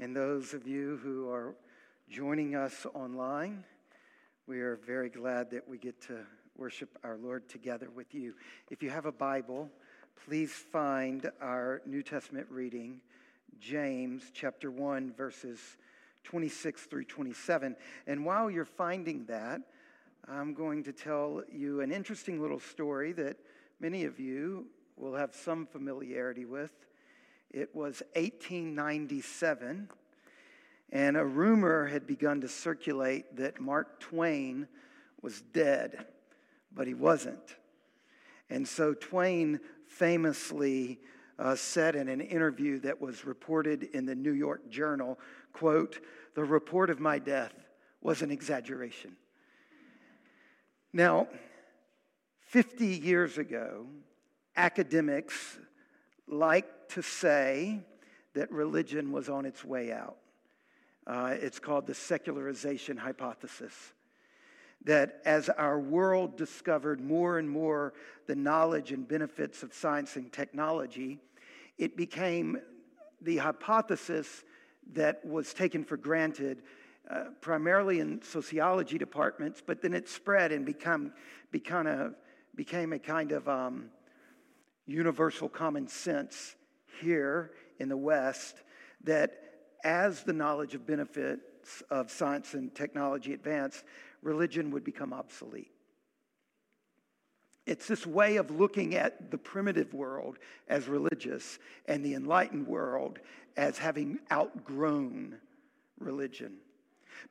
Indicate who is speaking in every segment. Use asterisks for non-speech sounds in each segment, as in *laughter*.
Speaker 1: and those of you who are joining us online. We are very glad that we get to worship our Lord together with you. If you have a Bible, please find our New Testament reading, James chapter 1, verses 26 through 27. And while you're finding that, I'm going to tell you an interesting little story that many of you will have some familiarity with. It was 1897, and a rumor had begun to circulate that Mark Twain was dead, but he wasn't. And so Twain famously uh, said in an interview that was reported in the New York Journal, quote, "The report of my death was an exaggeration." Now, 50 years ago, academics like to say that religion was on its way out. Uh, it's called the secularization hypothesis. That as our world discovered more and more the knowledge and benefits of science and technology, it became the hypothesis that was taken for granted uh, primarily in sociology departments, but then it spread and become, become a, became a kind of um, universal common sense here in the West that as the knowledge of benefits of science and technology advanced, religion would become obsolete. It's this way of looking at the primitive world as religious and the enlightened world as having outgrown religion.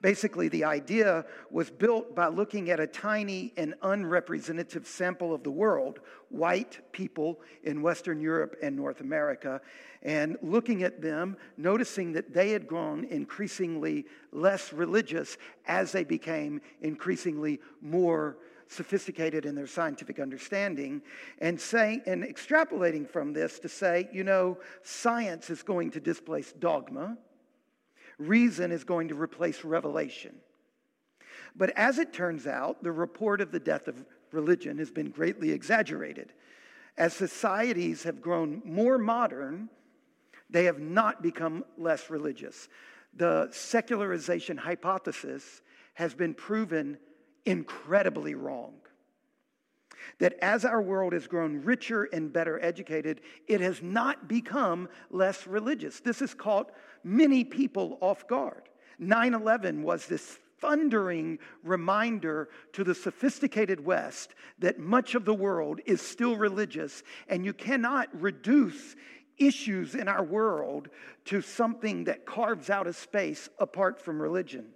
Speaker 1: Basically, the idea was built by looking at a tiny and unrepresentative sample of the world, white people in Western Europe and North America, and looking at them, noticing that they had grown increasingly less religious as they became increasingly more sophisticated in their scientific understanding and saying and extrapolating from this to say you know science is going to displace dogma reason is going to replace revelation. But as it turns out, the report of the death of religion has been greatly exaggerated. As societies have grown more modern, they have not become less religious. The secularization hypothesis has been proven incredibly wrong. That as our world has grown richer and better educated, it has not become less religious. This has caught many people off guard. 9 11 was this thundering reminder to the sophisticated West that much of the world is still religious, and you cannot reduce issues in our world to something that carves out a space apart from religion.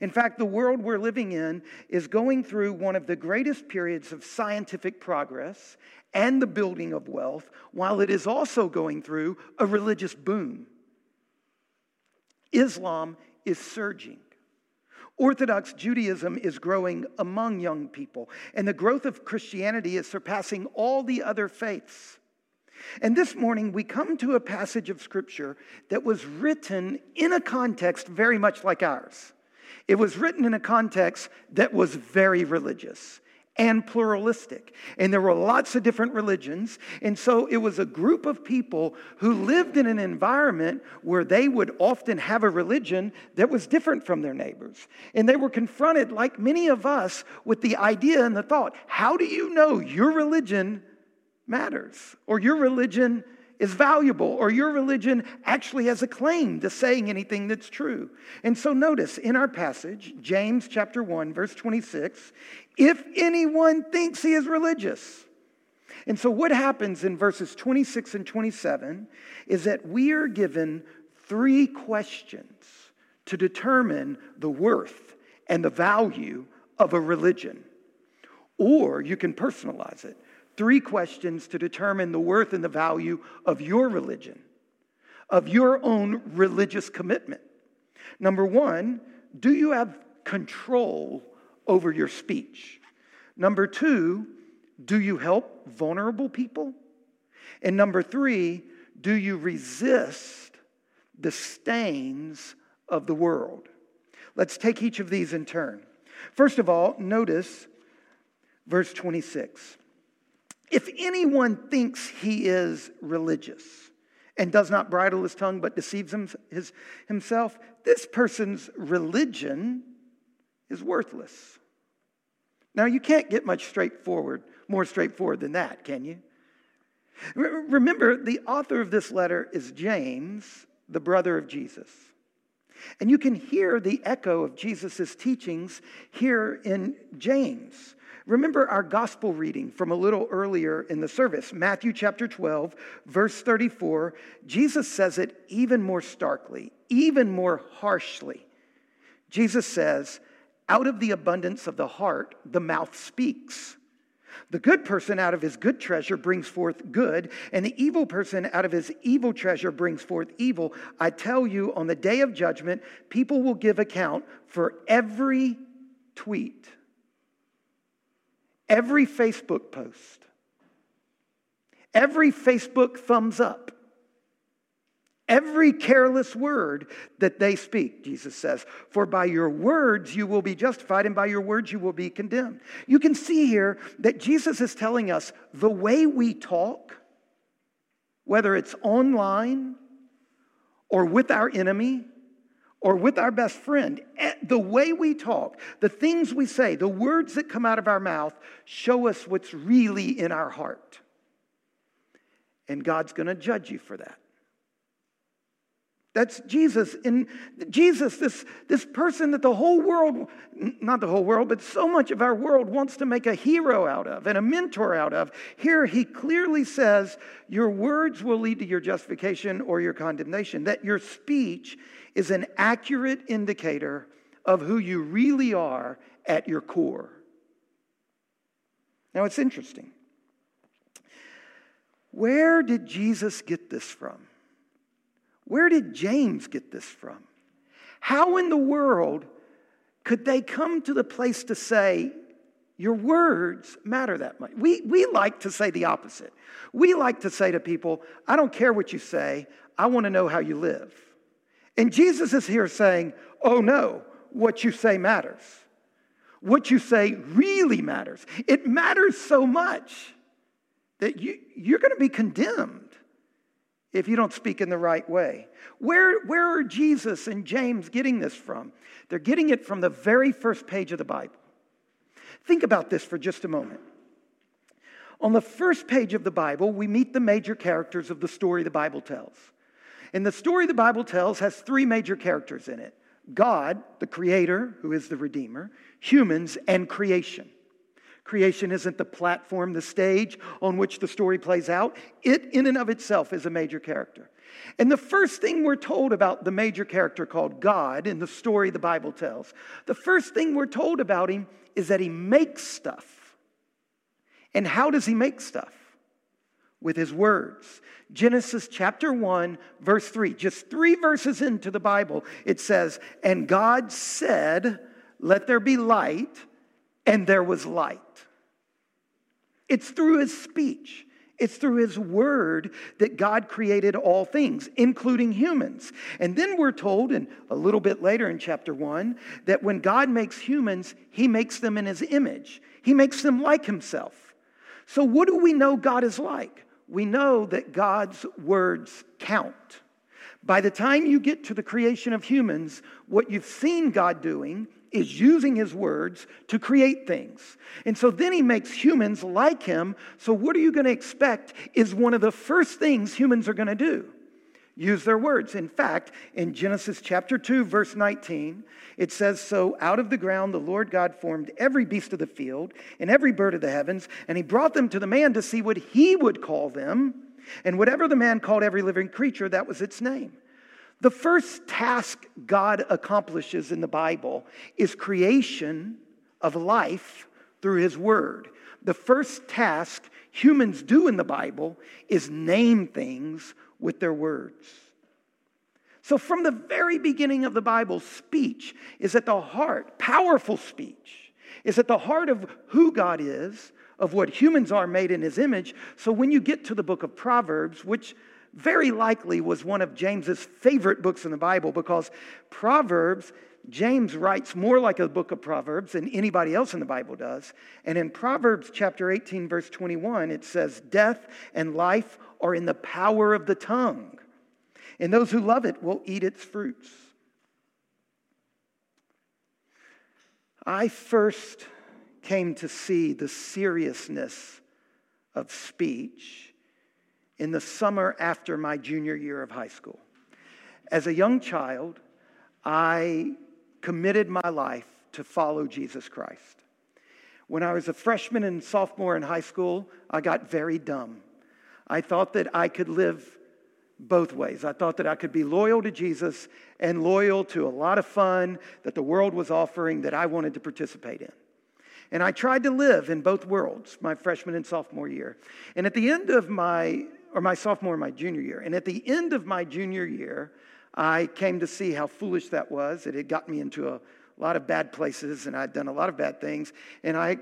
Speaker 1: In fact, the world we're living in is going through one of the greatest periods of scientific progress and the building of wealth, while it is also going through a religious boom. Islam is surging. Orthodox Judaism is growing among young people, and the growth of Christianity is surpassing all the other faiths. And this morning, we come to a passage of Scripture that was written in a context very much like ours. It was written in a context that was very religious and pluralistic. And there were lots of different religions. And so it was a group of people who lived in an environment where they would often have a religion that was different from their neighbors. And they were confronted, like many of us, with the idea and the thought how do you know your religion matters or your religion is valuable or your religion actually has a claim to saying anything that's true. And so notice in our passage, James chapter 1 verse 26, if anyone thinks he is religious. And so what happens in verses 26 and 27 is that we are given three questions to determine the worth and the value of a religion. Or you can personalize it three questions to determine the worth and the value of your religion, of your own religious commitment. Number one, do you have control over your speech? Number two, do you help vulnerable people? And number three, do you resist the stains of the world? Let's take each of these in turn. First of all, notice verse 26. If anyone thinks he is religious, and does not bridle his tongue but deceives him, his, himself, this person's religion is worthless. Now, you can't get much straightforward, more straightforward than that, can you? Remember, the author of this letter is James, the brother of Jesus. And you can hear the echo of Jesus' teachings here in James. Remember our gospel reading from a little earlier in the service, Matthew chapter 12, verse 34. Jesus says it even more starkly, even more harshly. Jesus says, Out of the abundance of the heart, the mouth speaks. The good person out of his good treasure brings forth good, and the evil person out of his evil treasure brings forth evil. I tell you, on the day of judgment, people will give account for every tweet every Facebook post, every Facebook thumbs up, every careless word that they speak, Jesus says. For by your words you will be justified, and by your words you will be condemned. You can see here that Jesus is telling us the way we talk, whether it's online or with our enemy, or with our best friend, eh, the way we talk, the things we say, the words that come out of our mouth show us what's really in our heart. And God's going to judge you for that. That's Jesus. In Jesus, this, this person that the whole world, not the whole world, but so much of our world wants to make a hero out of and a mentor out of. Here he clearly says, Your words will lead to your justification or your condemnation, that your speech is an accurate indicator of who you really are at your core. Now it's interesting. Where did Jesus get this from? Where did James get this from? How in the world could they come to the place to say, your words matter that much? We, we like to say the opposite. We like to say to people, I don't care what you say, I want to know how you live. And Jesus is here saying, oh no, what you say matters. What you say really matters. It matters so much that you, you're going to be condemned if you don't speak in the right way. Where, where are Jesus and James getting this from? They're getting it from the very first page of the Bible. Think about this for just a moment. On the first page of the Bible, we meet the major characters of the story the Bible tells. And the story the Bible tells has three major characters in it God, the Creator, who is the Redeemer, humans, and creation. Creation isn't the platform, the stage on which the story plays out. It, in and of itself, is a major character. And the first thing we're told about the major character called God in the story the Bible tells, the first thing we're told about him is that he makes stuff. And how does he make stuff? With his words. Genesis chapter 1, verse 3, just three verses into the Bible, it says, And God said, Let there be light and there was light. It's through his speech. It's through his word that God created all things, including humans. And then we're told, and a little bit later in chapter one, that when God makes humans, he makes them in his image. He makes them like himself. So, what do we know God is like? We know that God's words count. By the time you get to the creation of humans, what you've seen God doing is using his words to create things. And so then he makes humans like him. So, what are you going to expect is one of the first things humans are going to do use their words. In fact, in Genesis chapter 2, verse 19, it says, So out of the ground the Lord God formed every beast of the field and every bird of the heavens, and he brought them to the man to see what he would call them. And whatever the man called every living creature, that was its name. The first task God accomplishes in the Bible is creation of life through His Word. The first task humans do in the Bible is name things with their words. So, from the very beginning of the Bible, speech is at the heart, powerful speech is at the heart of who God is, of what humans are made in His image. So, when you get to the book of Proverbs, which very likely was one of James's favorite books in the Bible because Proverbs, James writes more like a book of Proverbs than anybody else in the Bible does. And in Proverbs chapter 18, verse 21, it says, Death and life are in the power of the tongue. and those who love it will eat its fruits. I first came to see the seriousness of speech in the summer after my junior year of high school. As a young child, I committed my life to follow Jesus Christ. When I was a freshman and sophomore in high school, I got very dumb. I thought that I could live both ways. I thought that I could be loyal to Jesus and loyal to a lot of fun that the world was offering that I wanted to participate in. And I tried to live in both worlds my freshman and sophomore year. And at the end of my, or my sophomore and my junior year, and at the end of my junior year, I came to see how foolish that was. It had got me into a lot of bad places and I'd done a lot of bad things. And I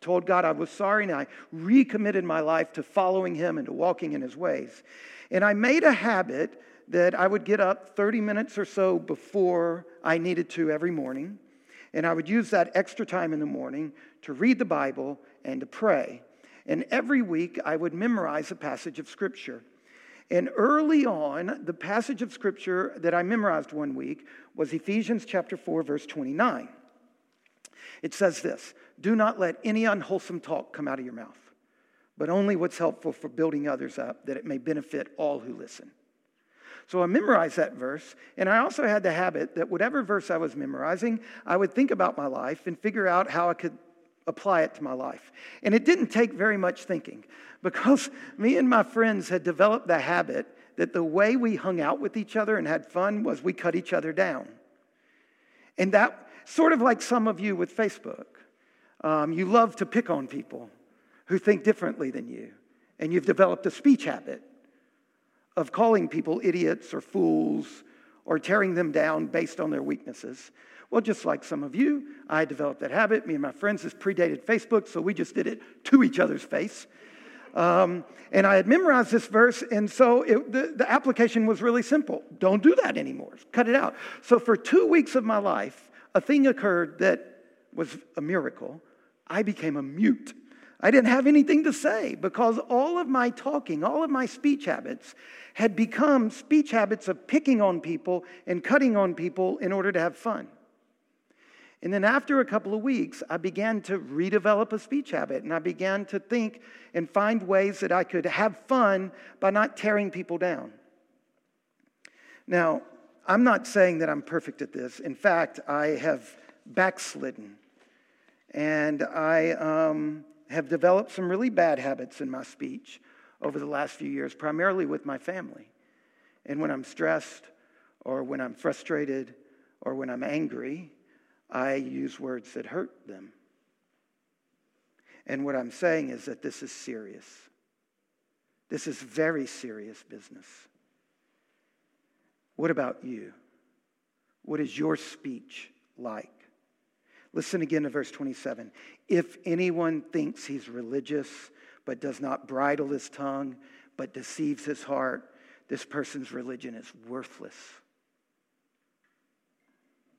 Speaker 1: told God I was sorry and I recommitted my life to following Him and to walking in His ways. And I made a habit that I would get up 30 minutes or so before I needed to every morning. And I would use that extra time in the morning to read the Bible and to pray. And every week I would memorize a passage of Scripture. And early on, the passage of Scripture that I memorized one week was Ephesians chapter 4, verse 29. It says this Do not let any unwholesome talk come out of your mouth, but only what's helpful for building others up, that it may benefit all who listen. So I memorized that verse, and I also had the habit that whatever verse I was memorizing, I would think about my life and figure out how I could apply it to my life. And it didn't take very much thinking *laughs* because me and my friends had developed the habit that the way we hung out with each other and had fun was we cut each other down. And that, sort of like some of you with Facebook, um, you love to pick on people who think differently than you. And you've developed a speech habit of calling people idiots or fools or tearing them down based on their weaknesses. Well, just like some of you, I developed that habit. Me and my friends, this predated Facebook, so we just did it to each other's face. Um, and I had memorized this verse, and so it, the, the application was really simple. Don't do that anymore. Cut it out. So for two weeks of my life, a thing occurred that was a miracle. I became a mute. I didn't have anything to say because all of my talking, all of my speech habits had become speech habits of picking on people and cutting on people in order to have fun. And then after a couple of weeks, I began to redevelop a speech habit and I began to think and find ways that I could have fun by not tearing people down. Now, I'm not saying that I'm perfect at this. In fact, I have backslidden and I um, have developed some really bad habits in my speech over the last few years, primarily with my family. And when I'm stressed or when I'm frustrated or when I'm angry, I use words that hurt them. And what I'm saying is that this is serious. This is very serious business. What about you? What is your speech like? Listen again to verse 27. If anyone thinks he's religious but does not bridle his tongue but deceives his heart, this person's religion is worthless.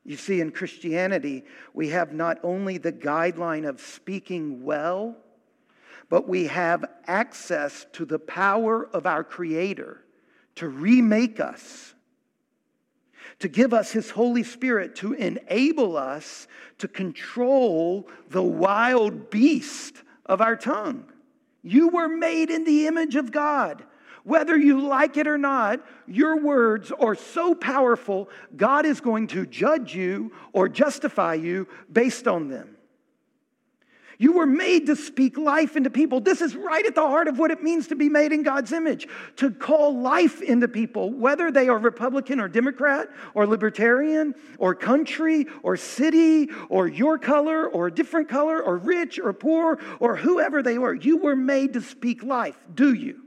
Speaker 1: You see, in Christianity, we have not only the guideline of speaking well, but we have access to the power of our Creator to remake us, to give us His Holy Spirit, to enable us to control the wild beast of our tongue. You were made in the image of God. Whether you like it or not, your words are so powerful, God is going to judge you or justify you based on them. You were made to speak life into people. This is right at the heart of what it means to be made in God's image to call life into people, whether they are Republican or Democrat or Libertarian or country or city or your color or a different color or rich or poor or whoever they are. You were made to speak life, do you?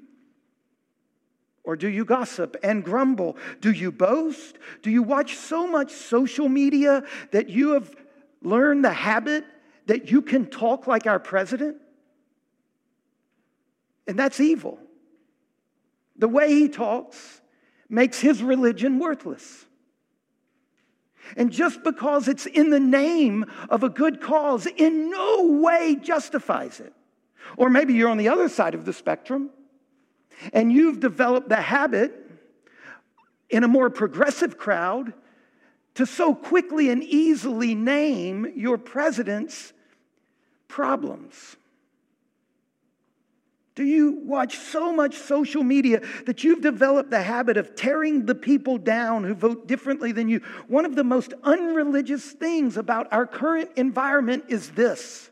Speaker 1: Or do you gossip and grumble? Do you boast? Do you watch so much social media that you have learned the habit that you can talk like our president? And that's evil. The way he talks makes his religion worthless. And just because it's in the name of a good cause, in no way justifies it. Or maybe you're on the other side of the spectrum and you've developed the habit in a more progressive crowd to so quickly and easily name your president's problems? Do you watch so much social media that you've developed the habit of tearing the people down who vote differently than you? One of the most unreligious things about our current environment is this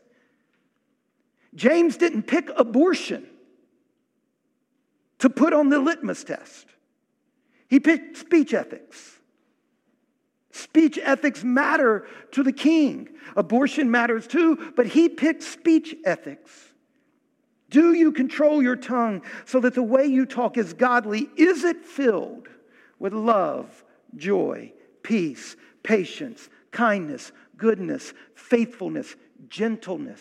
Speaker 1: James didn't pick abortion to put on the litmus test, he picked speech ethics. Speech ethics matter to the king. Abortion matters too, but he picked speech ethics. Do you control your tongue so that the way you talk is godly? Is it filled with love, joy, peace, patience, kindness, goodness, faithfulness, gentleness,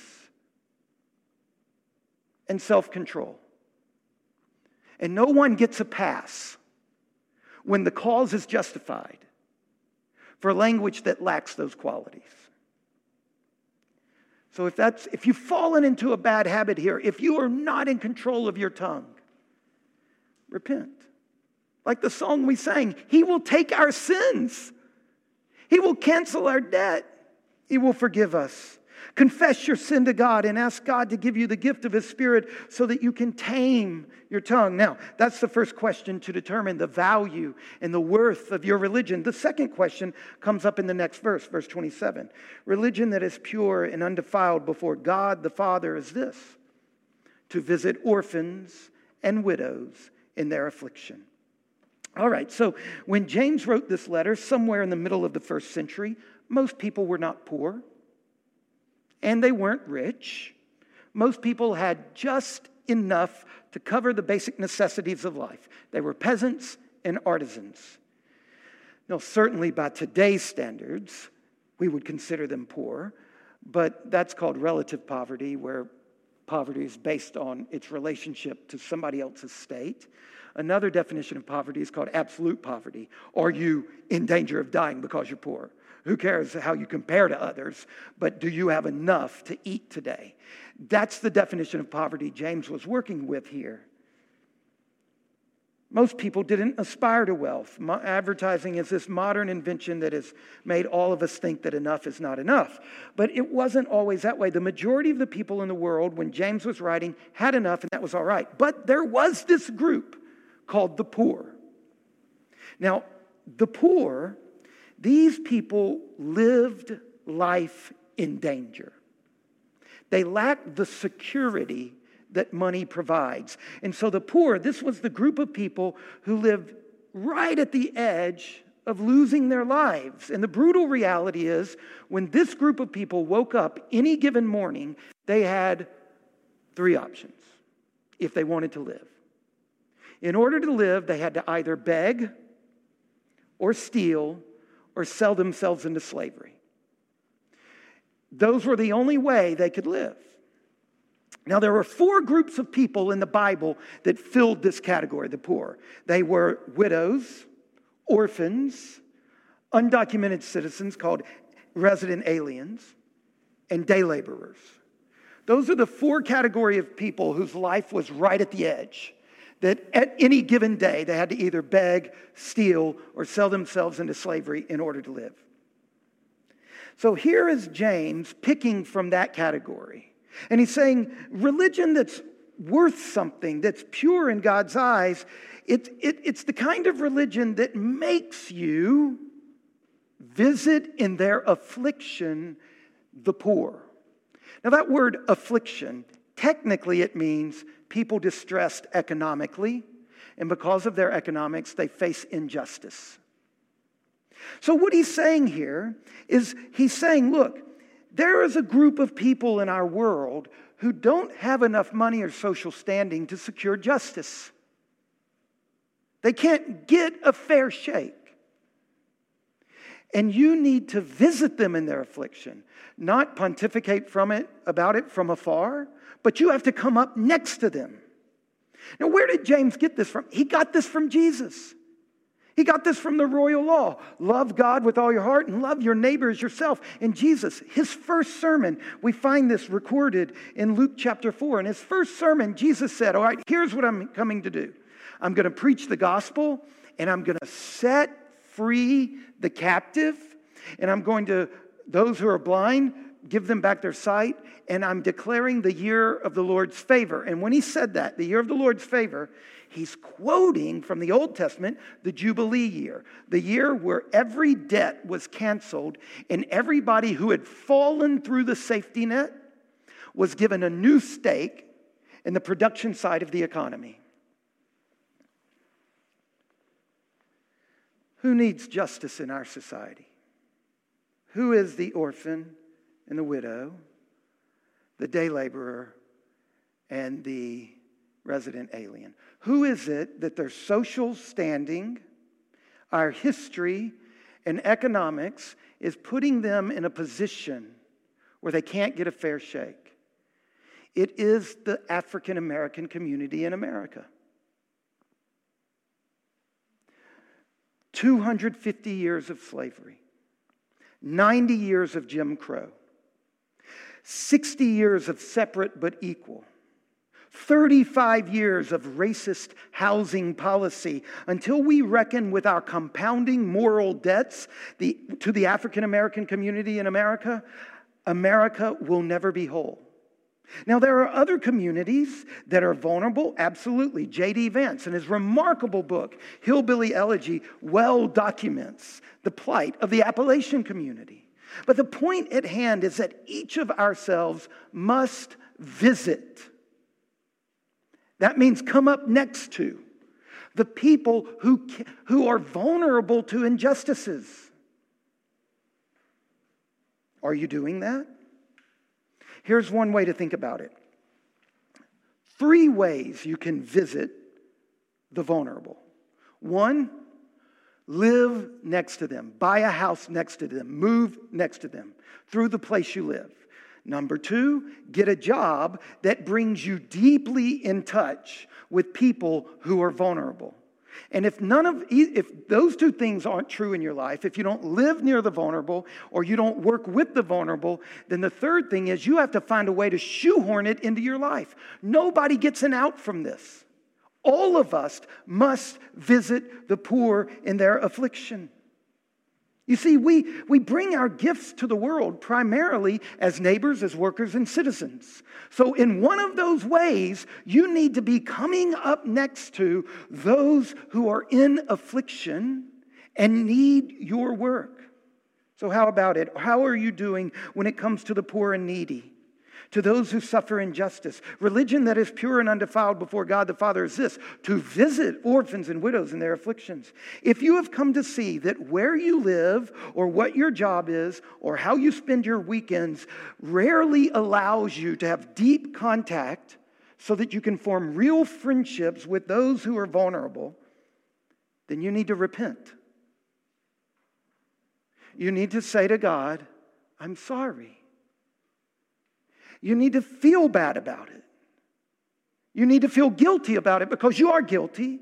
Speaker 1: and self control? And no one gets a pass when the cause is justified for language that lacks those qualities. So if that's if you've fallen into a bad habit here, if you are not in control of your tongue, repent. Like the song we sang, he will take our sins. He will cancel our debt. He will forgive us. Confess your sin to God and ask God to give you the gift of His Spirit so that you can tame your tongue. Now, that's the first question to determine the value and the worth of your religion. The second question comes up in the next verse, verse 27. Religion that is pure and undefiled before God the Father is this to visit orphans and widows in their affliction. All right, so when James wrote this letter, somewhere in the middle of the first century, most people were not poor and they weren't rich. Most people had just enough to cover the basic necessities of life. They were peasants and artisans. Now, certainly by today's standards, we would consider them poor, but that's called relative poverty, where poverty is based on its relationship to somebody else's state. Another definition of poverty is called absolute poverty. Are you in danger of dying because you're poor? Who cares how you compare to others? But do you have enough to eat today? That's the definition of poverty James was working with here. Most people didn't aspire to wealth. Advertising is this modern invention that has made all of us think that enough is not enough. But it wasn't always that way. The majority of the people in the world, when James was writing, had enough and that was all right. But there was this group called the poor. Now, the poor these people lived life in danger. They lacked the security that money provides. And so the poor, this was the group of people who lived right at the edge of losing their lives. And the brutal reality is when this group of people woke up any given morning, they had three options if they wanted to live. In order to live, they had to either beg or steal or sell themselves into slavery. Those were the only way they could live. Now, there were four groups of people in the Bible that filled this category, the poor. They were widows, orphans, undocumented citizens called resident aliens, and day laborers. Those are the four category of people whose life was right at the edge that at any given day they had to either beg, steal, or sell themselves into slavery in order to live. So here is James picking from that category. And he's saying religion that's worth something, that's pure in God's eyes, it, it, it's the kind of religion that makes you visit in their affliction the poor. Now, that word affliction, technically it means people distressed economically, and because of their economics, they face injustice. So, what he's saying here is he's saying, look, there is a group of people in our world who don't have enough money or social standing to secure justice. They can't get a fair shake. And you need to visit them in their affliction, not pontificate from it about it from afar, but you have to come up next to them. Now, where did James get this from? He got this from Jesus. He got this from the royal law. Love God with all your heart and love your neighbor as yourself. And Jesus, his first sermon, we find this recorded in Luke chapter 4. In his first sermon, Jesus said, All right, here's what I'm coming to do I'm going to preach the gospel, and I'm going to set free the captive, and I'm going to, those who are blind, give them back their sight, and I'm declaring the year of the Lord's favor. And when he said that, the year of the Lord's favor, he's quoting from the Old Testament the Jubilee year, the year where every debt was canceled and everybody who had fallen through the safety net was given a new stake in the production side of the economy. Who needs justice in our society? Who is the orphan and the widow, the day laborer, and the resident alien? Who is it that their social standing, our history, and economics is putting them in a position where they can't get a fair shake? It is the African American community in America. 250 years of slavery, 90 years of Jim Crow, 60 years of separate but equal. 35 years of racist housing policy until we reckon with our compounding moral debts the, to the African American community in America, America will never be whole. Now, there are other communities that are vulnerable, absolutely. J.D. Vance, in his remarkable book, Hillbilly Elegy, well documents the plight of the Appalachian community. But the point at hand is that each of ourselves must visit. That means come up next to the people who, who are vulnerable to injustices. Are you doing that? Here's one way to think about it three ways you can visit the vulnerable. One, live next to them, buy a house next to them, move next to them through the place you live. Number two, get a job that brings you deeply in touch with people who are vulnerable. And if none of if those two things aren't true in your life, if you don't live near the vulnerable or you don't work with the vulnerable, then the third thing is you have to find a way to shoehorn it into your life. Nobody gets an out from this. All of us must visit the poor in their affliction. You see, we, we bring our gifts to the world primarily as neighbors, as workers, and citizens. So, in one of those ways, you need to be coming up next to those who are in affliction and need your work. So, how about it? How are you doing when it comes to the poor and needy? To those who suffer injustice. Religion that is pure and undefiled before God the Father is this to visit orphans and widows in their afflictions. If you have come to see that where you live, or what your job is, or how you spend your weekends rarely allows you to have deep contact so that you can form real friendships with those who are vulnerable, then you need to repent. You need to say to God, I'm sorry. You need to feel bad about it. You need to feel guilty about it because you are guilty.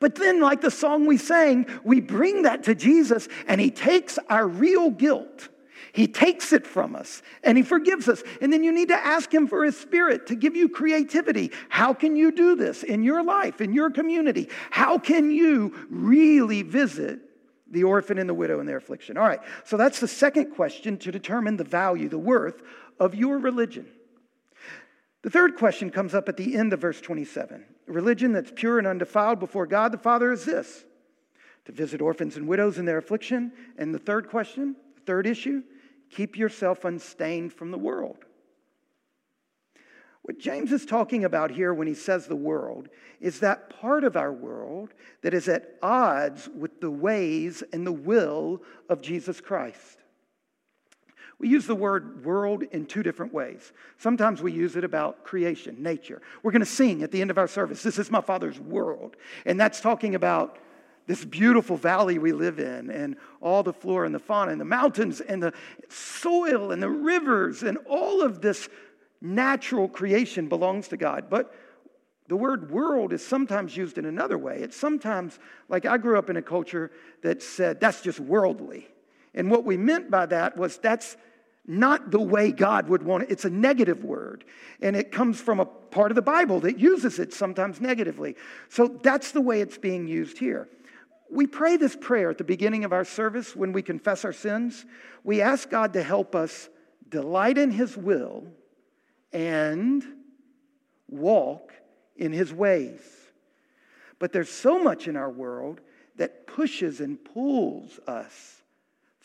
Speaker 1: But then, like the song we sang, we bring that to Jesus and He takes our real guilt. He takes it from us and He forgives us. And then you need to ask Him for His Spirit to give you creativity. How can you do this in your life, in your community? How can you really visit the orphan and the widow in their affliction? All right, so that's the second question to determine the value, the worth of your religion. The third question comes up at the end of verse 27. A religion that's pure and undefiled before God the Father is this to visit orphans and widows in their affliction. And the third question, the third issue, keep yourself unstained from the world. What James is talking about here when he says the world is that part of our world that is at odds with the ways and the will of Jesus Christ. We use the word world in two different ways. Sometimes we use it about creation, nature. We're going to sing at the end of our service, This is my Father's world. And that's talking about this beautiful valley we live in and all the flora and the fauna and the mountains and the soil and the rivers and all of this natural creation belongs to God. But the word world is sometimes used in another way. It's sometimes, like I grew up in a culture that said that's just worldly. And what we meant by that was that's not the way God would want it. It's a negative word, and it comes from a part of the Bible that uses it sometimes negatively. So that's the way it's being used here. we pray this prayer at the beginning of our service when we confess our sins. We ask God to help us delight in His will and walk in His ways. But there's so much in our world that pushes and pulls us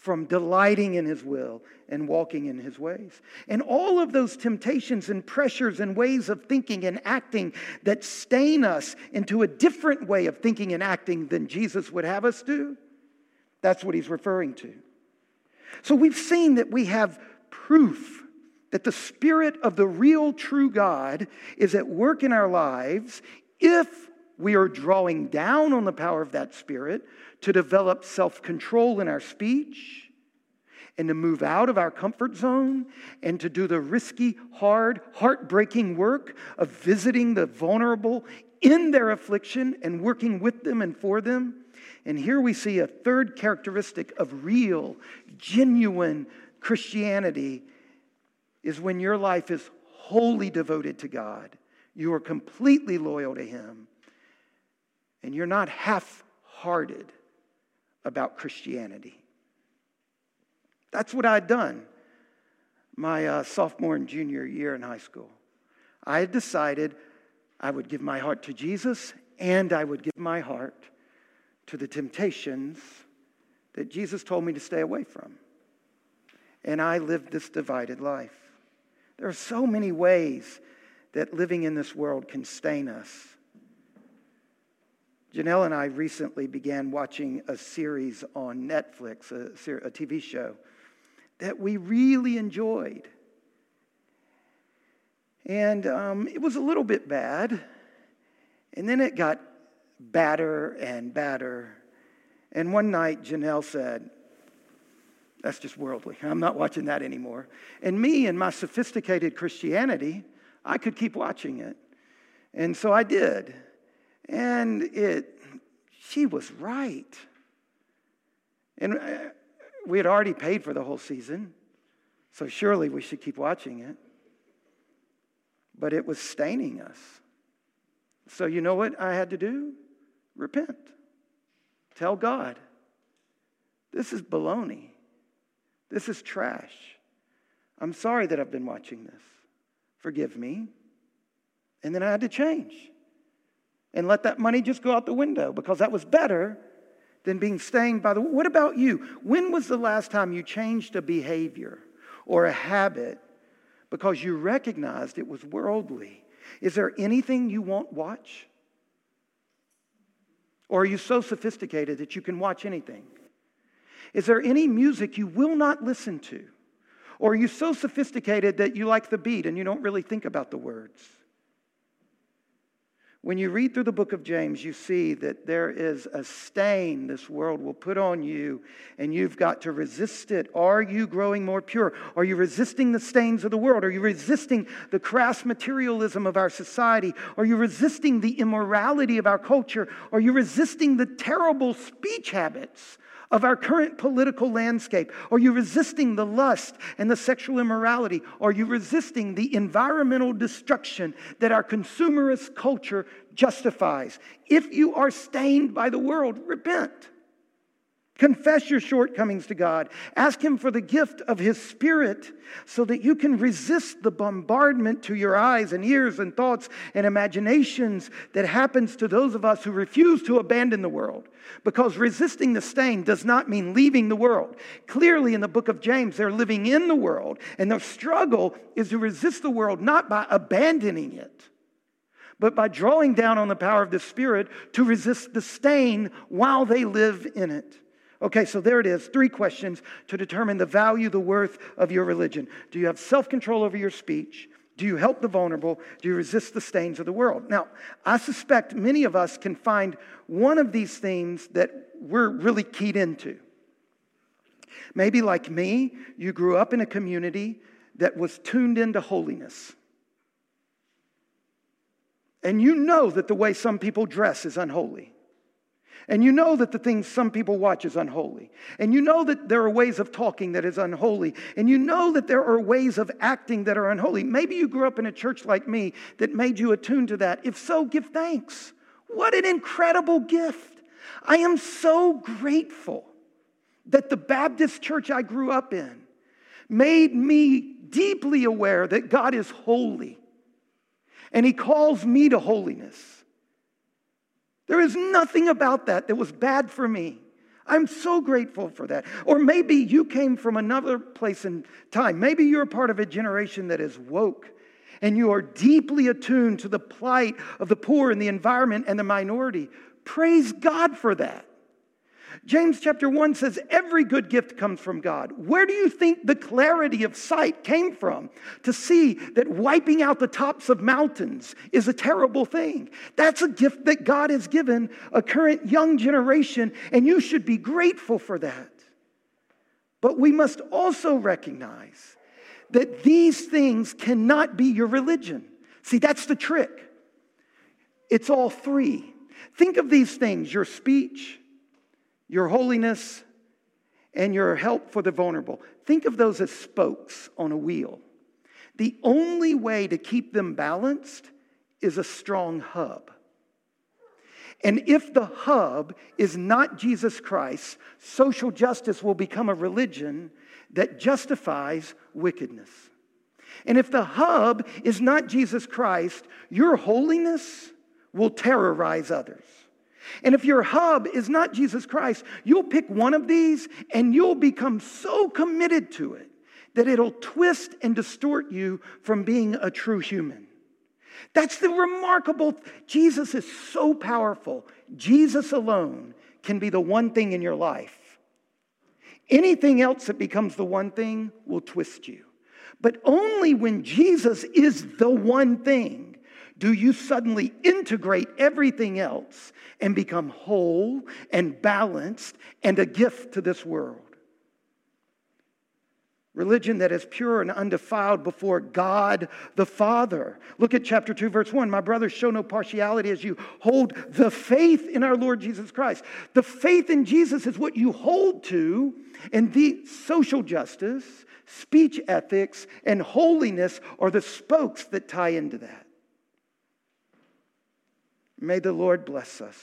Speaker 1: from delighting in His will and walking in His ways. And all of those temptations and pressures and ways of thinking and acting that stain us into a different way of thinking and acting than Jesus would have us do, that's what He's referring to. So we've seen that we have proof that the Spirit of the real true God is at work in our lives if we are drawing down on the power of that Spirit to develop self control in our speech and to move out of our comfort zone and to do the risky, hard, heartbreaking work of visiting the vulnerable in their affliction and working with them and for them. And here we see a third characteristic of real, genuine Christianity is when your life is wholly devoted to God. You are completely loyal to Him. And you're not half hearted about Christianity. That's what I'd done my uh, sophomore and junior year in high school. I had decided I would give my heart to Jesus and I would give my heart to the temptations that Jesus told me to stay away from. And I lived this divided life. There are so many ways that living in this world can stain us. Janelle and I recently began watching a series on Netflix, a, a TV show that we really enjoyed. And um, it was a little bit bad. And then it got badder and badder. And one night, Janelle said, That's just worldly. I'm not watching that anymore. And me and my sophisticated Christianity, I could keep watching it. And so I did. And it, she was right. And uh, we had already paid for the whole season, so surely we should keep watching it. But it was staining us. So, you know what I had to do? Repent. Tell God, this is baloney. This is trash. I'm sorry that I've been watching this. Forgive me. And then I had to change and let that money just go out the window because that was better than being stained by the. What about you? When was the last time you changed a behavior or a habit because you recognized it was worldly? Is there anything you won't watch? Or are you so sophisticated that you can watch anything? Is there any music you will not listen to? Or are you so sophisticated that you like the beat and you don't really think about the words? When you read through the book of James, you see that there is a stain this world will put on you, and you've got to resist it. Are you growing more pure? Are you resisting the stains of the world? Are you resisting the crass materialism of our society? Are you resisting the immorality of our culture? Are you resisting the terrible speech habits of our current political landscape? Are you resisting the lust and the sexual immorality? Are you resisting the environmental destruction that our consumerist culture justifies? If you are stained by the world, repent. Confess your shortcomings to God. Ask Him for the gift of His Spirit so that you can resist the bombardment to your eyes and ears and thoughts and imaginations that happens to those of us who refuse to abandon the world. Because resisting the stain does not mean leaving the world. Clearly, in the book of James, they're living in the world, and their struggle is to resist the world not by abandoning it but by drawing down on the power of the Spirit to resist the stain while they live in it. Okay, so there it is. Three questions to determine the value, the worth of your religion. Do you have self control over your speech? Do you help the vulnerable? Do you resist the stains of the world? Now, I suspect many of us can find one of these themes that we're really keyed into. Maybe, like me, you grew up in a community that was tuned into holiness. And you know that the way some people dress is unholy. And you know that the things some people watch is unholy. And you know that there are ways of talking that is unholy. And you know that there are ways of acting that are unholy. Maybe you grew up in a church like me that made you attuned to that. If so, give thanks. What an incredible gift. I am so grateful that the Baptist church I grew up in made me deeply aware that God is holy and He calls me to holiness. There is nothing about that that was bad for me. I'm so grateful for that. Or maybe you came from another place in time. Maybe you're part of a generation that is woke and you are deeply attuned to the plight of the poor and the environment and the minority. Praise God for that. James chapter 1 says, Every good gift comes from God. Where do you think the clarity of sight came from to see that wiping out the tops of mountains is a terrible thing? That's a gift that God has given a current young generation, and you should be grateful for that. But we must also recognize that these things cannot be your religion. See, that's the trick. It's all three. Think of these things your speech, your holiness, and your help for the vulnerable. Think of those as spokes on a wheel. The only way to keep them balanced is a strong hub. And if the hub is not Jesus Christ, social justice will become a religion that justifies wickedness. And if the hub is not Jesus Christ, your holiness will terrorize others. And if your hub is not Jesus Christ, you'll pick one of these and you'll become so committed to it that it'll twist and distort you from being a true human. That's the remarkable. Jesus is so powerful. Jesus alone can be the one thing in your life. Anything else that becomes the one thing will twist you. But only when Jesus is the one thing do you suddenly integrate everything else and become whole and balanced and a gift to this world. Religion that is pure and undefiled before God the Father. Look at chapter 2, verse 1. My brothers, show no partiality as you hold the faith in our Lord Jesus Christ. The faith in Jesus is what you hold to, and the social justice, speech ethics, and holiness are the spokes that tie into that. May the Lord bless us.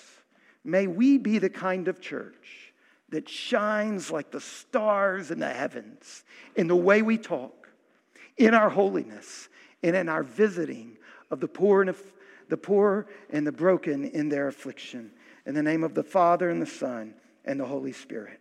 Speaker 1: May we be the kind of church that shines like the stars in the heavens in the way we talk, in our holiness, and in our visiting of the poor and the poor and the broken in their affliction. In the name of the Father and the Son and the Holy Spirit.